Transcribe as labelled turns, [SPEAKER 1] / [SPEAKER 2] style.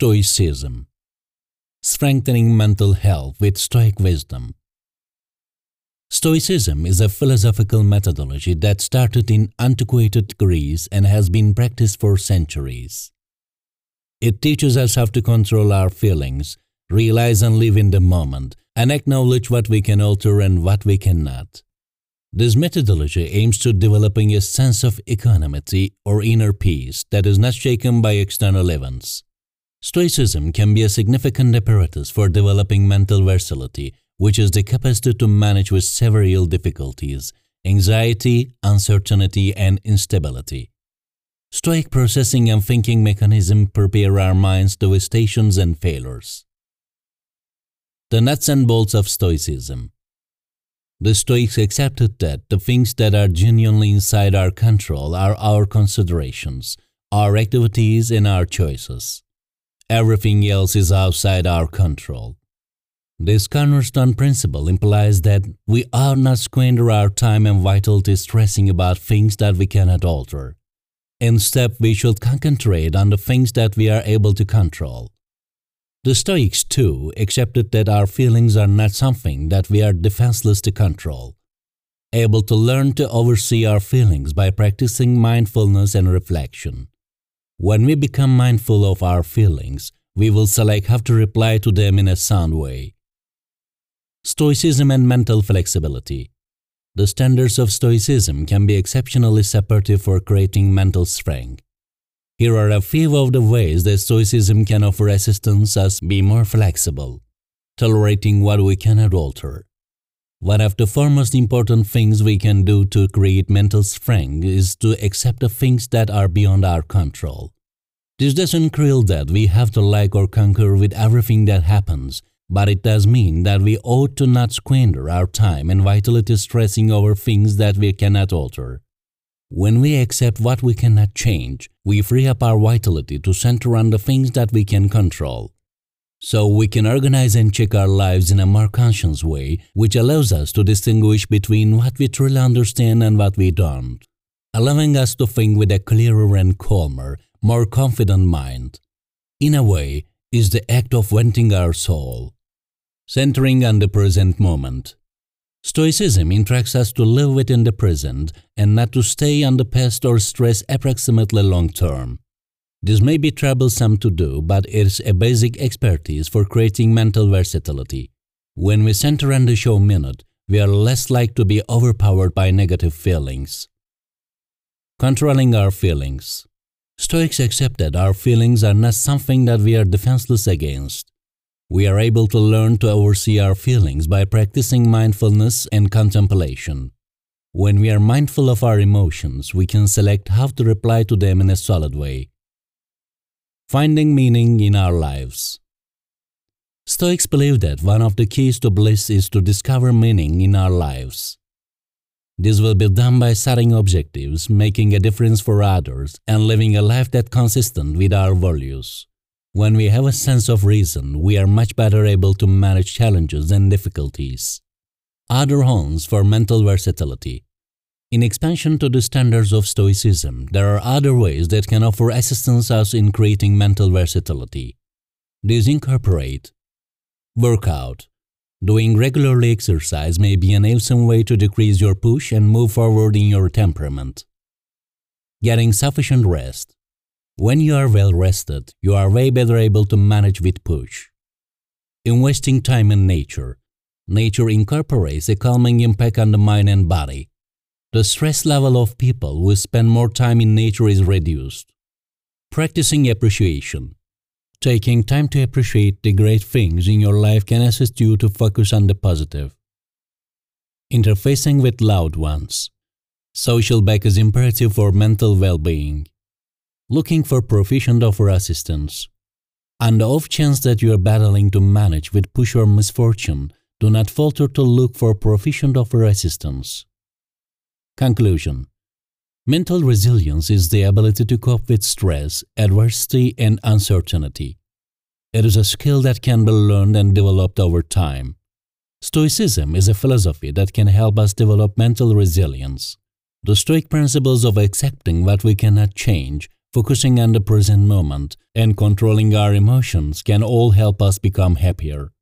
[SPEAKER 1] Stoicism Strengthening Mental Health with Stoic Wisdom. Stoicism is a philosophical methodology that started in antiquated Greece and has been practiced for centuries. It teaches us how to control our feelings, realize and live in the moment, and acknowledge what we can alter and what we cannot. This methodology aims to developing a sense of equanimity or inner peace that is not shaken by external events. Stoicism can be a significant apparatus for developing mental versatility, which is the capacity to manage with several difficulties, anxiety, uncertainty, and instability. Stoic processing and thinking mechanism prepare our minds to withstations and failures. The nuts and bolts of Stoicism The Stoics accepted that the things that are genuinely inside our control are our considerations, our activities, and our choices. Everything else is outside our control. This cornerstone principle implies that we ought not squander our time and vitality stressing about things that we cannot alter. Instead, we should concentrate on the things that we are able to control. The Stoics, too, accepted that our feelings are not something that we are defenseless to control. Able to learn to oversee our feelings by practicing mindfulness and reflection. When we become mindful of our feelings, we will select how to reply to them in a sound way. Stoicism and mental flexibility. The standards of Stoicism can be exceptionally supportive for creating mental strength. Here are a few of the ways that Stoicism can offer assistance us be more flexible, tolerating what we cannot alter. One of the foremost important things we can do to create mental strength is to accept the things that are beyond our control. This doesn't mean that we have to like or conquer with everything that happens, but it does mean that we ought to not squander our time and vitality stressing over things that we cannot alter. When we accept what we cannot change, we free up our vitality to center on the things that we can control so we can organize and check our lives in a more conscious way, which allows us to distinguish between what we truly understand and what we don't, allowing us to think with a clearer and calmer, more confident mind. In a way, is the act of venting our soul, centering on the present moment. Stoicism instructs us to live within the present and not to stay on the past or stress approximately long term. This may be troublesome to do, but it is a basic expertise for creating mental versatility. When we center on the show minute, we are less likely to be overpowered by negative feelings. Controlling our feelings. Stoics accept that our feelings are not something that we are defenseless against. We are able to learn to oversee our feelings by practicing mindfulness and contemplation. When we are mindful of our emotions, we can select how to reply to them in a solid way. Finding meaning in our lives. Stoics believe that one of the keys to bliss is to discover meaning in our lives. This will be done by setting objectives, making a difference for others, and living a life that's consistent with our values. When we have a sense of reason, we are much better able to manage challenges and difficulties. Other homes for mental versatility. In expansion to the standards of Stoicism, there are other ways that can offer assistance us in creating mental versatility. These incorporate Workout Doing regularly exercise may be an awesome way to decrease your push and move forward in your temperament. Getting sufficient rest When you are well rested, you are way better able to manage with push. Investing time in nature Nature incorporates a calming impact on the mind and body the stress level of people who spend more time in nature is reduced. Practicing appreciation. Taking time to appreciate the great things in your life can assist you to focus on the positive. Interfacing with loved ones. Social back is imperative for mental well-being. Looking for proficient offer assistance. And the off chance that you are battling to manage with push or misfortune, do not falter to look for proficient offer assistance. Conclusion Mental resilience is the ability to cope with stress, adversity, and uncertainty. It is a skill that can be learned and developed over time. Stoicism is a philosophy that can help us develop mental resilience. The Stoic principles of accepting what we cannot change, focusing on the present moment, and controlling our emotions can all help us become happier.